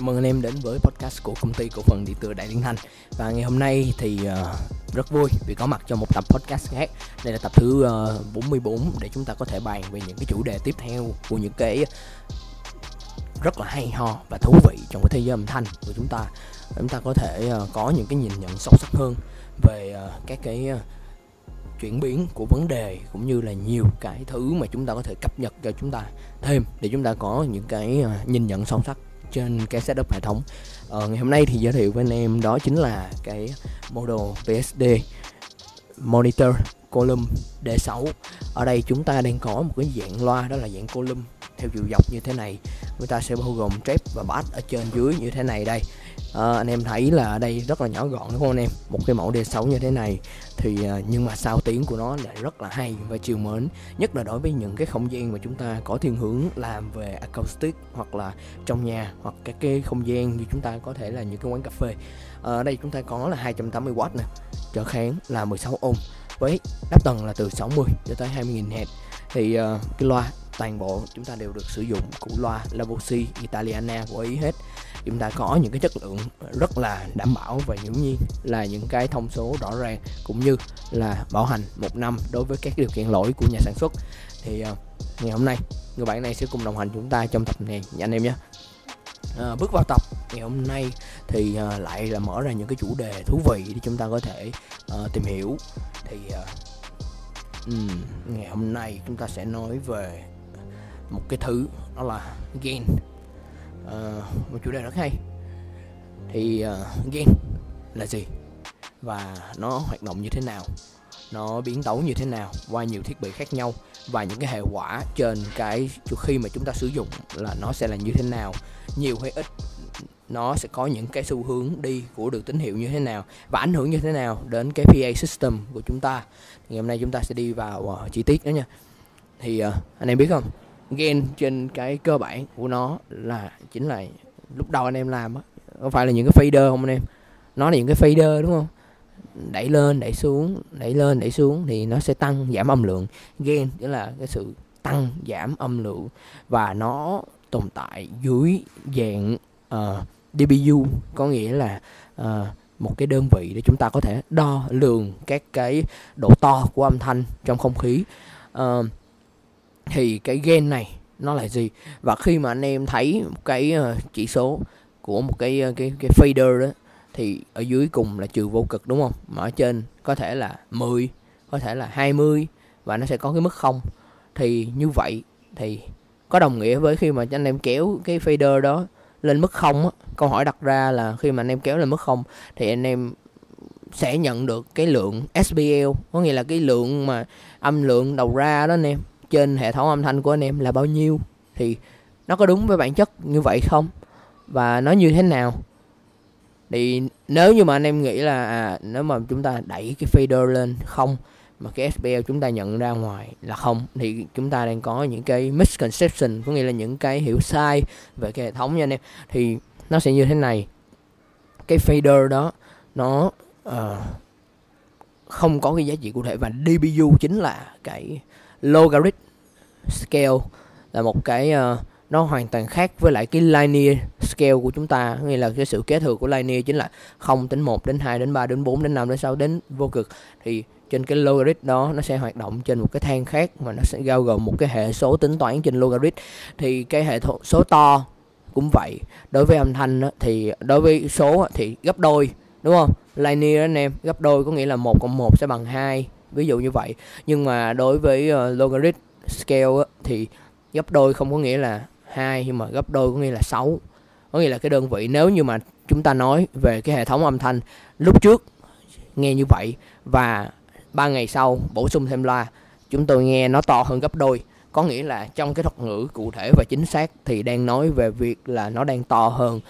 Chào mừng anh em đến với podcast của công ty cổ phần điện tử Đại Liên Thanh Và ngày hôm nay thì uh, rất vui vì có mặt cho một tập podcast khác. Đây là tập thứ ờ, uh, 44 để chúng ta có thể bàn về những cái chủ đề tiếp theo của những cái rất là hay ho và thú vị trong cái thế giới âm thanh của chúng ta. Chúng ta có thể uh, có những cái nhìn nhận sâu sắc hơn về uh, các cái uh, chuyển biến của vấn đề cũng như là nhiều cái thứ mà chúng ta có thể cập nhật cho chúng ta thêm để chúng ta có những cái uh, nhìn nhận sâu sắc trên cái setup hệ thống. Ờ, ngày hôm nay thì giới thiệu với anh em đó chính là cái model PSD monitor column D6 ở đây chúng ta đang có một cái dạng loa đó là dạng column theo chiều dọc như thế này. Chúng ta sẽ bao gồm trep và bass ở trên dưới như thế này đây à, anh em thấy là ở đây rất là nhỏ gọn đúng không anh em? Một cái mẫu D6 như thế này thì ờ, nhưng mà sao tiếng của nó lại rất là hay và chiều mến nhất là đối với những cái không gian mà chúng ta có thiên hướng làm về acoustic hoặc là trong nhà hoặc các cái không gian như chúng ta có thể là những cái quán cà phê. À, ở đây chúng ta có là 280W nè trở kháng là 16 ohm với đáp tầng là từ 60 cho tới 20.000 Hz thì uh, cái loa toàn bộ chúng ta đều được sử dụng củ loa Lavosi Italiana của Ý hết. Chúng ta có những cái chất lượng rất là đảm bảo và hiển nhiên là những cái thông số rõ ràng cũng như là bảo hành một năm đối với các điều kiện lỗi của nhà sản xuất. Thì uh, ngày hôm nay người bạn này sẽ cùng đồng hành chúng ta trong tập này. Nha anh em nhé. À, bước vào tập ngày hôm nay thì à, lại là mở ra những cái chủ đề thú vị để chúng ta có thể à, tìm hiểu. Thì à, um, ngày hôm nay chúng ta sẽ nói về một cái thứ đó là gen à, ờ, một chủ đề rất hay. Thì ờ, uh, gen là gì? Và nó hoạt động như thế nào? Nó biến tấu như thế nào? Qua nhiều thiết bị khác nhau. Và những cái hệ quả trên cái khi mà chúng ta sử dụng là nó sẽ là như thế nào? Nhiều hay ít nó sẽ có những cái xu hướng đi của được tín hiệu như thế nào? Và ảnh hưởng như thế nào đến cái PA system của chúng ta? Thì ngày hôm nay chúng ta sẽ đi vào uh, chi tiết đó nha. Thì uh, anh em biết không? Gain trên cái cơ bản của nó là chính là lúc đầu anh em làm á có phải là những cái fader không anh em? Nó là những cái fader đúng không? Đẩy lên đẩy xuống đẩy lên đẩy xuống thì nó sẽ tăng giảm âm lượng. Gain nghĩa là cái sự tăng giảm âm lượng và nó tồn tại dưới dạng ờ, uh, dBu có nghĩa là uh, một cái đơn vị để chúng ta có thể đo lường các cái độ to của âm thanh trong không khí. Uh, thì cái gen này nó là gì? Và khi mà anh em thấy một cái uh, chỉ số của một cái uh, cái cái fader đó thì ở dưới cùng là trừ vô cực đúng không? Mà ở trên có thể là 10 có thể là 20 và nó sẽ có cái mức không. Thì như vậy thì có đồng nghĩa với khi mà anh em kéo cái fader đó lên mức không á câu hỏi đặt ra là khi mà anh em kéo lên mức không thì anh em sẽ nhận được cái lượng SPL có nghĩa là cái lượng mà âm lượng đầu ra đó anh em trên hệ thống âm thanh của anh em là bao nhiêu thì nó có đúng với bản chất như vậy không? Và nó như thế nào? Thì nếu như mà anh em nghĩ là à, nếu mà chúng ta đẩy cái fader lên không mà cái SPL chúng ta nhận ra ngoài là không thì chúng ta đang có những cái misconception có nghĩa là những cái hiểu sai về cái hệ thống nha anh em. Thì nó sẽ như thế này cái fader đó nó uh, không có cái giá trị cụ thể và dBu chính là cái logarit scale là một cái uh, nó hoàn toàn khác với lại cái linear scale của chúng ta. Nghĩa là cái sự kế thừa của linear chính là 0 đến 1 đến 2 đến 3 đến 4 đến 5 đến 6 đến vô cực. Thì trên cái logarit đó nó sẽ hoạt động trên một cái thang khác mà nó sẽ bao gồm một cái hệ số tính toán trên logarit. Thì cái hệ số to cũng vậy. Đối với âm thanh đó, thì đối với số thì gấp đôi đúng không? Linear anh em gấp đôi có nghĩa là một cộng một sẽ bằng hai ví dụ như vậy. Nhưng mà đối với uh, logarit scale á, thì gấp đôi không có nghĩa là hai nhưng mà gấp đôi có nghĩa là 6 có nghĩa là cái đơn vị nếu như mà chúng ta nói về cái hệ thống âm thanh lúc trước nghe như vậy và ba ngày sau bổ sung thêm loa chúng tôi nghe nó to hơn gấp đôi. Có nghĩa là trong cái thuật ngữ cụ thể và chính xác thì đang nói về việc là nó đang to hơn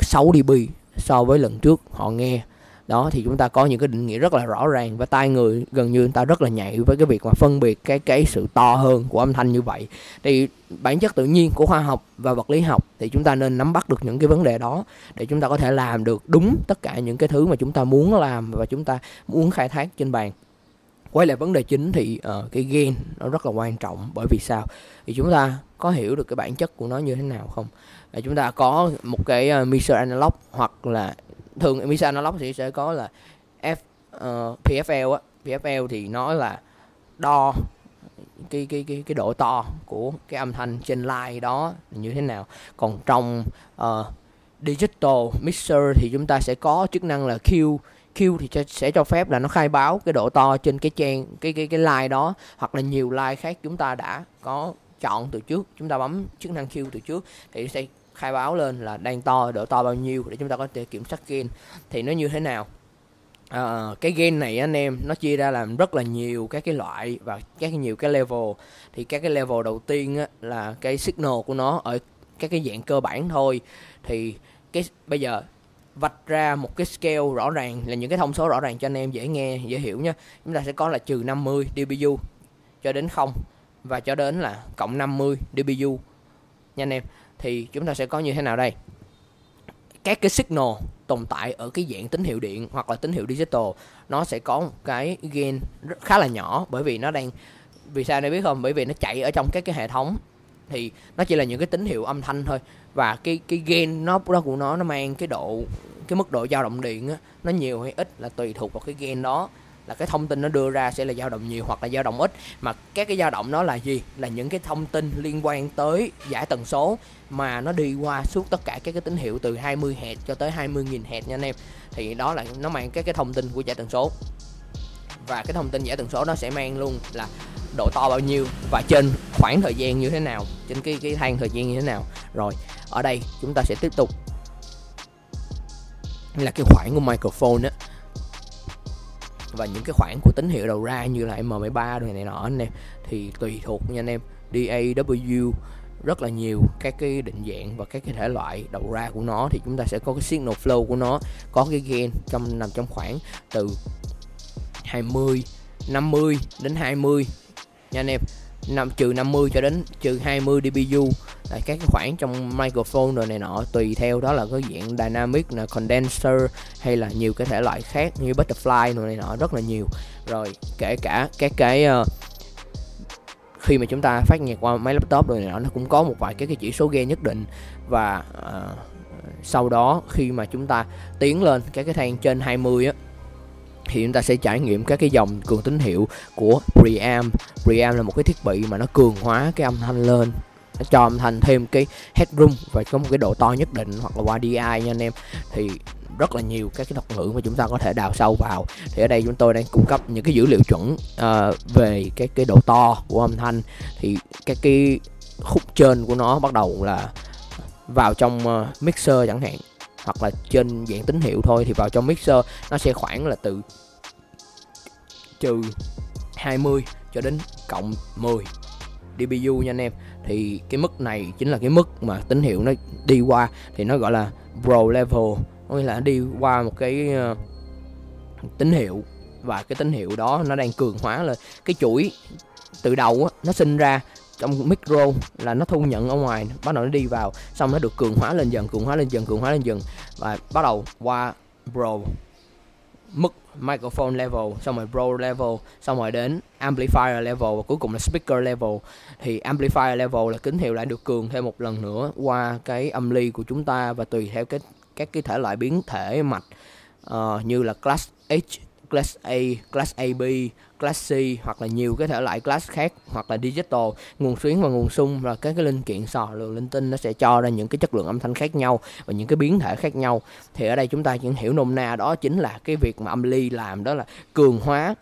6 dB so với lần trước họ nghe đó thì chúng ta có những cái định nghĩa rất là rõ ràng và tai người gần như người ta rất là nhạy với cái việc mà phân biệt cái cái sự to hơn của âm thanh như vậy. Thì bản chất tự nhiên của khoa học và vật lý học thì chúng ta nên nắm bắt được những cái vấn đề đó để chúng ta có thể làm được đúng tất cả những cái thứ mà chúng ta muốn làm và chúng ta muốn khai thác trên bàn. Quay lại vấn đề chính thì uh, cái gen nó rất là quan trọng bởi vì sao? Thì chúng ta có hiểu được cái bản chất của nó như thế nào không? Chúng ta có một cái ờ, uh, mixer analog hoặc là thường mixer analog thì sẽ có là F ờ, uh, PFL á. PFL thì nó là đo cái cái cái cái độ to của cái âm thanh trên line đó như thế nào. Còn trong uh, digital mixer thì chúng ta sẽ có chức năng là Q. Q thì sẽ cho phép là nó khai báo cái độ to trên cái trang cái cái cái line đó hoặc là nhiều line khác chúng ta đã có chọn từ trước. Chúng ta bấm chức năng Q từ trước thì sẽ khai báo lên là đang to độ to bao nhiêu để chúng ta có thể kiểm soát gain. Thì nó như thế nào? À, cái gain này anh em nó chia ra làm rất là nhiều các cái loại và các cái nhiều cái level. Thì các cái level đầu tiên á, là cái signal của nó ở các cái dạng cơ bản thôi. Thì cái bây giờ vạch ra một cái scale rõ ràng là những cái thông số rõ ràng cho anh em dễ nghe dễ hiểu nha chúng ta sẽ có là trừ 50 dBu cho đến không và cho đến là cộng 50 dBu. Nha anh em thì chúng ta sẽ có như thế nào đây? Các cái signal tồn tại ở cái dạng tín hiệu điện hoặc là tín hiệu digital nó sẽ có một cái gain khá là nhỏ bởi vì nó đang vì sao đây biết không? Bởi vì nó chạy ở trong các cái hệ thống. Thì nó chỉ là những cái tín hiệu âm thanh thôi. Và cái cái gain nó đó của nó nó mang cái độ cái mức độ dao động điện á, nó nhiều hay ít là tùy thuộc vào cái gain đó là cái thông tin nó đưa ra sẽ là dao động nhiều hoặc là dao động ít. Mà các cái dao động đó là gì? Là những cái thông tin liên quan tới giải tần số mà nó đi qua suốt tất cả các cái tín hiệu từ 20 Hz cho tới 20.000 Hz nha anh em. Thì đó là nó mang các cái thông tin của giải tần số. Và cái thông tin giải tần số nó sẽ mang luôn là độ to bao nhiêu và trên khoảng thời gian như thế nào, trên cái cái thang thời gian như thế nào. Rồi, ở đây chúng ta sẽ tiếp tục. Là cái khoảng của microphone á và những cái khoảng của tín hiệu đầu ra như là M13 rồi này nọ anh em, thì tùy thuộc nha anh em. DAW rất là nhiều các cái định dạng và các cái thể loại đầu ra của nó, thì chúng ta sẽ có cái signal flow của nó, có cái gain trong, nằm trong khoảng từ 20 50 đến 20 nha anh em. Nằm, trừ 50 cho đến trừ 20 dBu là các cái khoảng trong microphone rồi này nọ tùy theo đó là cái dạng dynamic là condenser hay là nhiều cái thể loại khác như butterfly rồi này nọ rất là nhiều. Rồi kể cả các cái uh, khi mà chúng ta phát nhạc qua máy laptop rồi này nọ nó cũng có một vài cái cái chỉ số gain nhất định. Và uh, sau đó khi mà chúng ta tiến lên các cái thang trên 20 á thì chúng ta sẽ trải nghiệm các cái dòng cường tín hiệu của preamp. Preamp là một cái thiết bị mà nó cường hóa cái âm thanh lên nó cho âm thanh thêm cái headroom và có một cái độ to nhất định hoặc là qua DI nha anh em. Thì rất là nhiều các cái thuật ngữ mà chúng ta có thể đào sâu vào. Thì ở đây chúng tôi đang cung cấp những cái dữ liệu chuẩn uh, về cái cái độ to của âm thanh. Thì các cái khúc trên của nó bắt đầu là vào trong uh, mixer chẳng hạn hoặc là trên dạng tín hiệu thôi thì vào trong mixer nó sẽ khoảng là từ trừ 20 cho đến cộng 10 dBu nha anh em thì cái mức này chính là cái mức mà tín hiệu nó đi qua thì nó gọi là pro level có nghĩa là đi qua một cái ờ, tín hiệu. Và cái tín hiệu đó nó đang cường hóa lên cái chuỗi từ đầu á, nó sinh ra trong micro là nó thu nhận ở ngoài bắt đầu nó đi vào xong nó được cường hóa lên dần cường hóa lên dần cường hóa lên dần. Và bắt đầu qua pro mức microphone level xong rồi pro level xong rồi đến amplifier level và cuối cùng là speaker level. Thì amplifier level là tín hiệu lại được cường thêm một lần nữa qua cái âm ly của chúng ta và tùy theo cái các cái thể loại biến thể mạch uh, như là class H class A, class AB, class C hoặc là nhiều cái thể loại class khác hoặc là digital. Nguồn xuyến và nguồn sung và các cái linh kiện sò lượng linh tinh nó sẽ cho ra những cái chất lượng âm thanh khác nhau và những cái biến thể khác nhau. Thì ở đây chúng ta chỉ hiểu nôm na đó chính là cái việc mà âm ly làm đó là cường hóa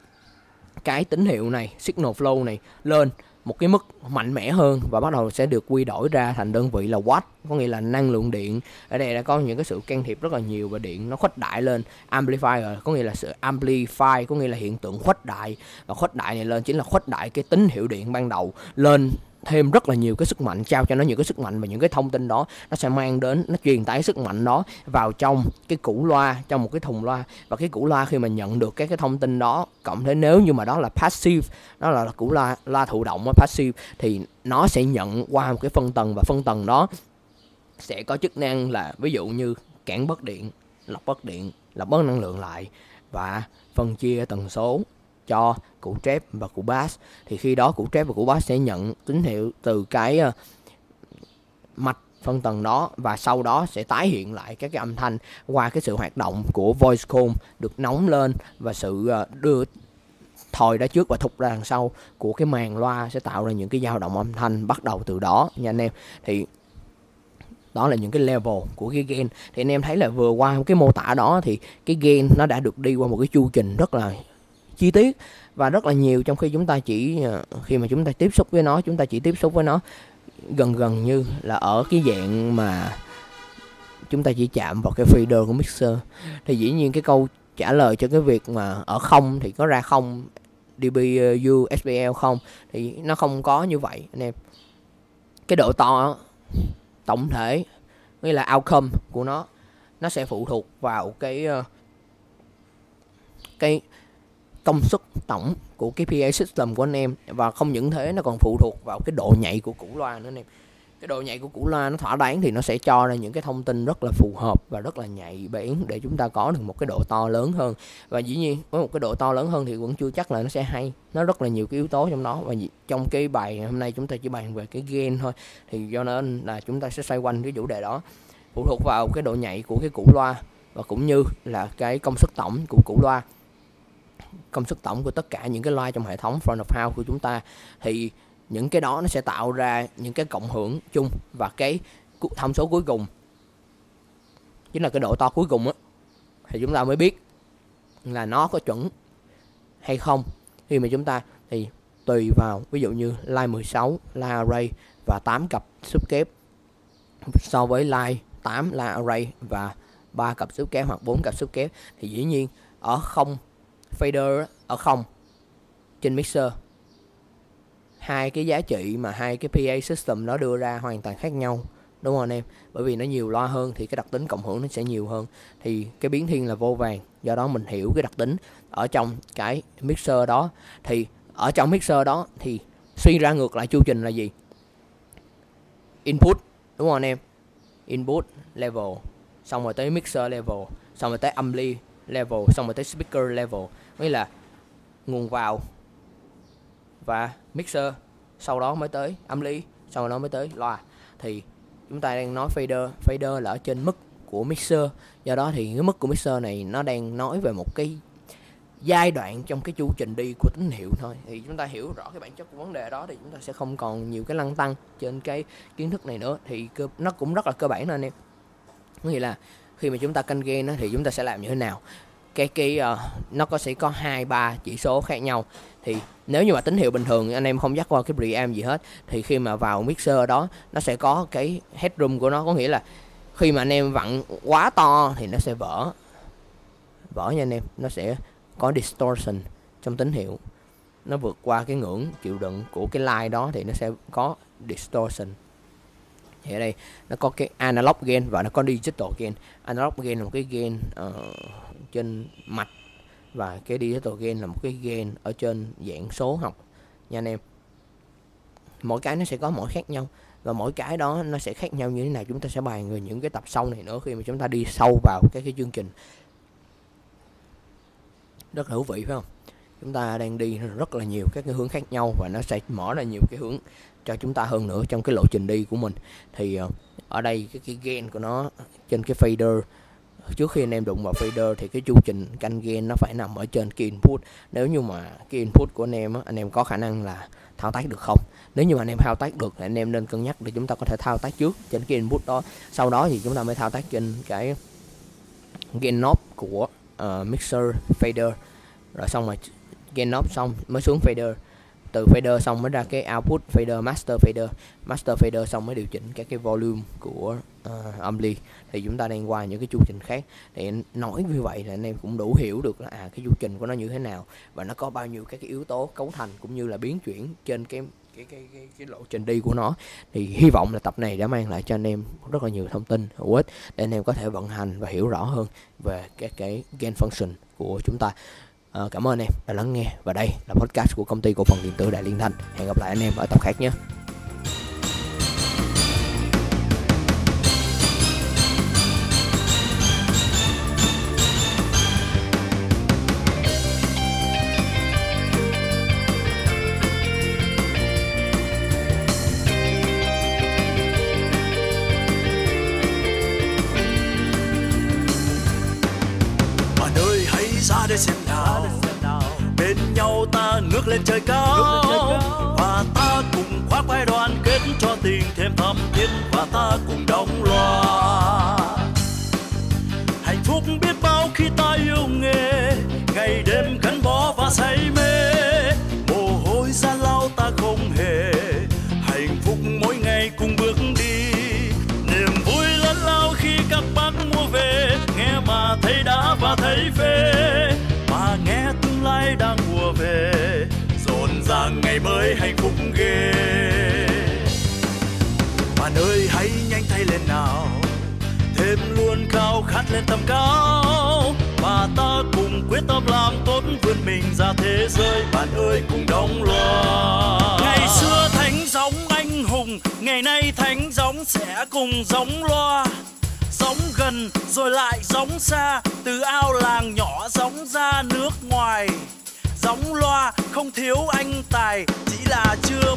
cái tín hiệu này signal flow này lên một cái mức mạnh mẽ hơn và bắt đầu sẽ được quy đổi ra thành đơn vị là watt, có nghĩa là năng lượng điện. Ở đây đã có những cái sự can thiệp rất là nhiều và điện nó khuếch đại lên. Amplifier, có nghĩa là sự amplify, có nghĩa là hiện tượng khuếch đại. Và khuếch đại này lên chính là khuếch đại cái tín hiệu điện ban đầu, lên thêm rất là nhiều cái sức mạnh, trao cho nó những cái sức mạnh và những cái thông tin đó, nó sẽ mang đến, nó truyền tải sức mạnh đó vào trong cái củ loa, trong một cái thùng loa. Và cái củ loa khi mà nhận được các cái thông tin đó, cộng thêm nếu như mà đó là passive, đó là củ loa loa thụ động passive, thì nó sẽ nhận qua một cái phân tầng và phân tầng đó sẽ có chức năng là ví dụ như cản bất điện, lọc bất điện, lọc bất năng lượng lại và phân chia tần số cho cụ trép và cụ bass thì khi đó cụ trép và cụ bass sẽ nhận tín hiệu từ cái uh, mạch phân tầng đó và sau đó sẽ tái hiện lại các cái âm thanh qua cái sự hoạt động của voice comb được nóng lên và sự uh, đưa thòi ra trước và thục ra đằng sau của cái màn loa sẽ tạo ra những cái dao động âm thanh bắt đầu từ đó. Nha anh em thì đó là những cái level của cái gain thì anh em thấy là vừa qua cái mô tả đó thì cái gain nó đã được đi qua một cái chu trình rất là chi tiết và rất là nhiều trong khi chúng ta chỉ ờ, khi mà chúng ta tiếp xúc với nó, chúng ta chỉ tiếp xúc với nó gần gần như là ở cái dạng mà chúng ta chỉ chạm vào cái feeder của mixer. Thì dĩ nhiên cái câu trả lời cho cái việc mà ở không thì có ra không dBu ờ, sbl không thì nó không có như vậy. Anh em, cái độ to tổng thể, nghĩa là outcome của nó nó sẽ phụ thuộc vào cái ờ, cái công suất tổng của cái PA system của anh em và không những thế, nó còn phụ thuộc vào cái độ nhạy của củ loa nữa anh em. Cái độ nhạy của củ loa nó thỏa đáng thì nó sẽ cho ra những cái thông tin rất là phù hợp và rất là nhạy bén để chúng ta có được một cái độ to lớn hơn. Và dĩ nhiên, với một cái độ to lớn hơn thì vẫn chưa chắc là nó sẽ hay. Nó rất là nhiều cái yếu tố trong đó và trong cái bài hôm nay chúng ta chỉ bàn về cái gain thôi. Thì do nên là chúng ta sẽ xoay quanh cái chủ đề đó. Phụ thuộc vào cái độ nhạy của cái củ loa và cũng như là cái công suất tổng của củ loa công suất tổng của tất cả những cái loa trong hệ thống front of house của chúng ta, thì những cái đó nó sẽ tạo ra những cái cộng hưởng chung và cái thông số cuối cùng. Chính là cái độ to cuối cùng á, thì chúng ta mới biết là nó có chuẩn hay không. Khi mà chúng ta, thì tùy vào, ví dụ như line 16 line array và 8 cặp sub kép so với line 8 line array và 3 cặp sub kép hoặc 4 cặp sub kép thì dĩ nhiên ở không fader ở không? Trên mixer. Hai cái giá trị mà hai cái PA system nó đưa ra hoàn toàn khác nhau, đúng không anh em? Bởi vì nó nhiều loa hơn thì cái đặc tính cộng hưởng nó sẽ nhiều hơn. Thì cái biến thiên là vô vàng, do đó mình hiểu cái đặc tính ở trong cái mixer đó. Thì ở trong mixer đó thì suy ra ngược lại chu trình là gì? Input, đúng không anh em? Input level, xong rồi tới mixer level, xong rồi tới âm ly level, xong rồi tới speaker level. Nghĩa là nguồn vào và mixer, sau đó mới tới âm ly, sau đó mới tới loa. Thì chúng ta đang nói fader fader là ở trên mức của mixer. Do đó thì cái mức của mixer này nó đang nói về một cái giai đoạn trong cái chu trình đi của tín hiệu thôi. Thì chúng ta hiểu rõ cái bản chất của vấn đề đó thì chúng ta sẽ không còn nhiều cái lăng tăng trên cái kiến thức này nữa. Thì nó cũng rất là cơ bản thôi anh em. Nghĩa là khi mà chúng ta canh gain thì chúng ta sẽ làm như thế nào? Cái cái uh, nó có sẽ có hai ba chỉ số khác nhau. Thì nếu như mà tín hiệu bình thường anh em không dắt qua cái preamp gì hết thì khi mà vào mixer đó nó sẽ có cái headroom của nó. Có nghĩa là khi mà anh em vặn quá to thì nó sẽ vỡ. Vỡ nha anh em nó sẽ có distortion trong tín hiệu. Nó vượt qua cái ngưỡng chịu đựng của cái line đó thì nó sẽ có distortion thì ở đây nó có cái analog gain và nó có digital gain. Analog gain là một cái gain uh, trên mạch và cái digital gain là một cái gain ở trên dạng số học. Nha anh em mỗi cái nó sẽ có mỗi khác nhau và mỗi cái đó nó sẽ khác nhau như thế nào. Chúng ta sẽ bàn về những cái tập sau này nữa khi mà chúng ta đi sâu vào cái cái chương trình. Rất là thú vị phải không? Chúng ta đang đi rất là nhiều các cái hướng khác nhau và nó sẽ mở ra nhiều cái hướng cho chúng ta hơn nữa trong cái lộ trình đi của mình. Thì ờ, ở đây cái cái gain của nó trên cái fader trước khi anh em đụng vào fader thì cái chu trình canh gain nó phải nằm ở trên cái input. Nếu như mà cái input của anh em á, anh em có khả năng là thao tác được không? Nếu như mà anh em thao tác được thì anh em nên cân nhắc để chúng ta có thể thao tác trước trên cái input đó. Sau đó thì chúng ta mới thao tác trên cái gain knob của uh, mixer fader. Rồi xong rồi gain knob xong mới xuống fader. Từ fader xong mới ra cái output fader master fader. Master fader xong mới điều chỉnh các cái volume của uh, âm ly. Thì chúng ta đang qua những cái chu trình khác. Thì nói như vậy là anh em cũng đủ hiểu được là à cái chu trình của nó như thế nào. Và nó có bao nhiêu các cái yếu tố cấu thành cũng như là biến chuyển trên cái cái cái cái, cái lộ trình đi của nó. Thì hy vọng là tập này đã mang lại cho anh em rất là nhiều thông tin hữu ích để anh em có thể vận hành và hiểu rõ hơn về các cái gain function của chúng ta à, cảm ơn em đã lắng nghe. Và đây là podcast của công ty cổ phần điện tử đại liên thanh hẹn gặp lại anh em ở tập khác nhé. ra đây xem nào. Bên nhau ta ngước lên trời cao. Và ta cùng khoác vai đoàn kết cho tình thêm thắm thiết. Và ta cùng đóng loa, hạnh phúc biết bao khi ta yêu đang mùa về. Rộn ràng ngày mới hạnh phúc ghê. Bạn ơi, hãy nhanh tay lên nào. Thêm luôn khao khát lên tầm cao. Và ta cùng quyết tâm làm tốt vươn mình ra thế giới. Bạn ơi, cùng đóng loa. Ngày xưa thánh giống anh hùng, ngày nay thánh giống sẽ cùng giống loa. Giống gần rồi lại giống xa, từ ao làng nhỏ giống ra nước ngoài giống loa không thiếu anh tài chỉ là chưa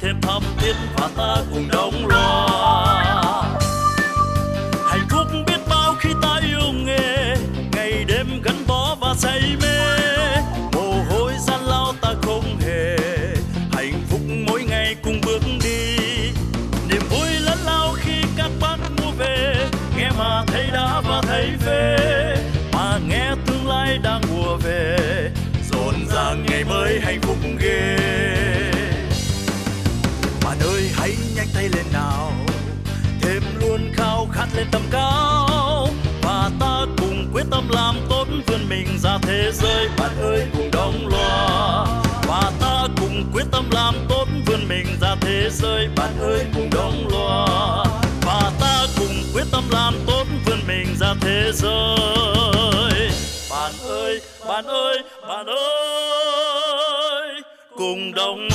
thêm thắm thiết và ta cùng đóng loa ra thế giới, bạn ơi cùng đóng loa. Và ta cùng quyết tâm làm tốt vươn mình ra thế giới, bạn ơi cùng đóng loa. Và ta cùng quyết tâm làm tốt vươn mình ra thế giới. Bạn ơi bạn ơi bạn ơi, cùng đồng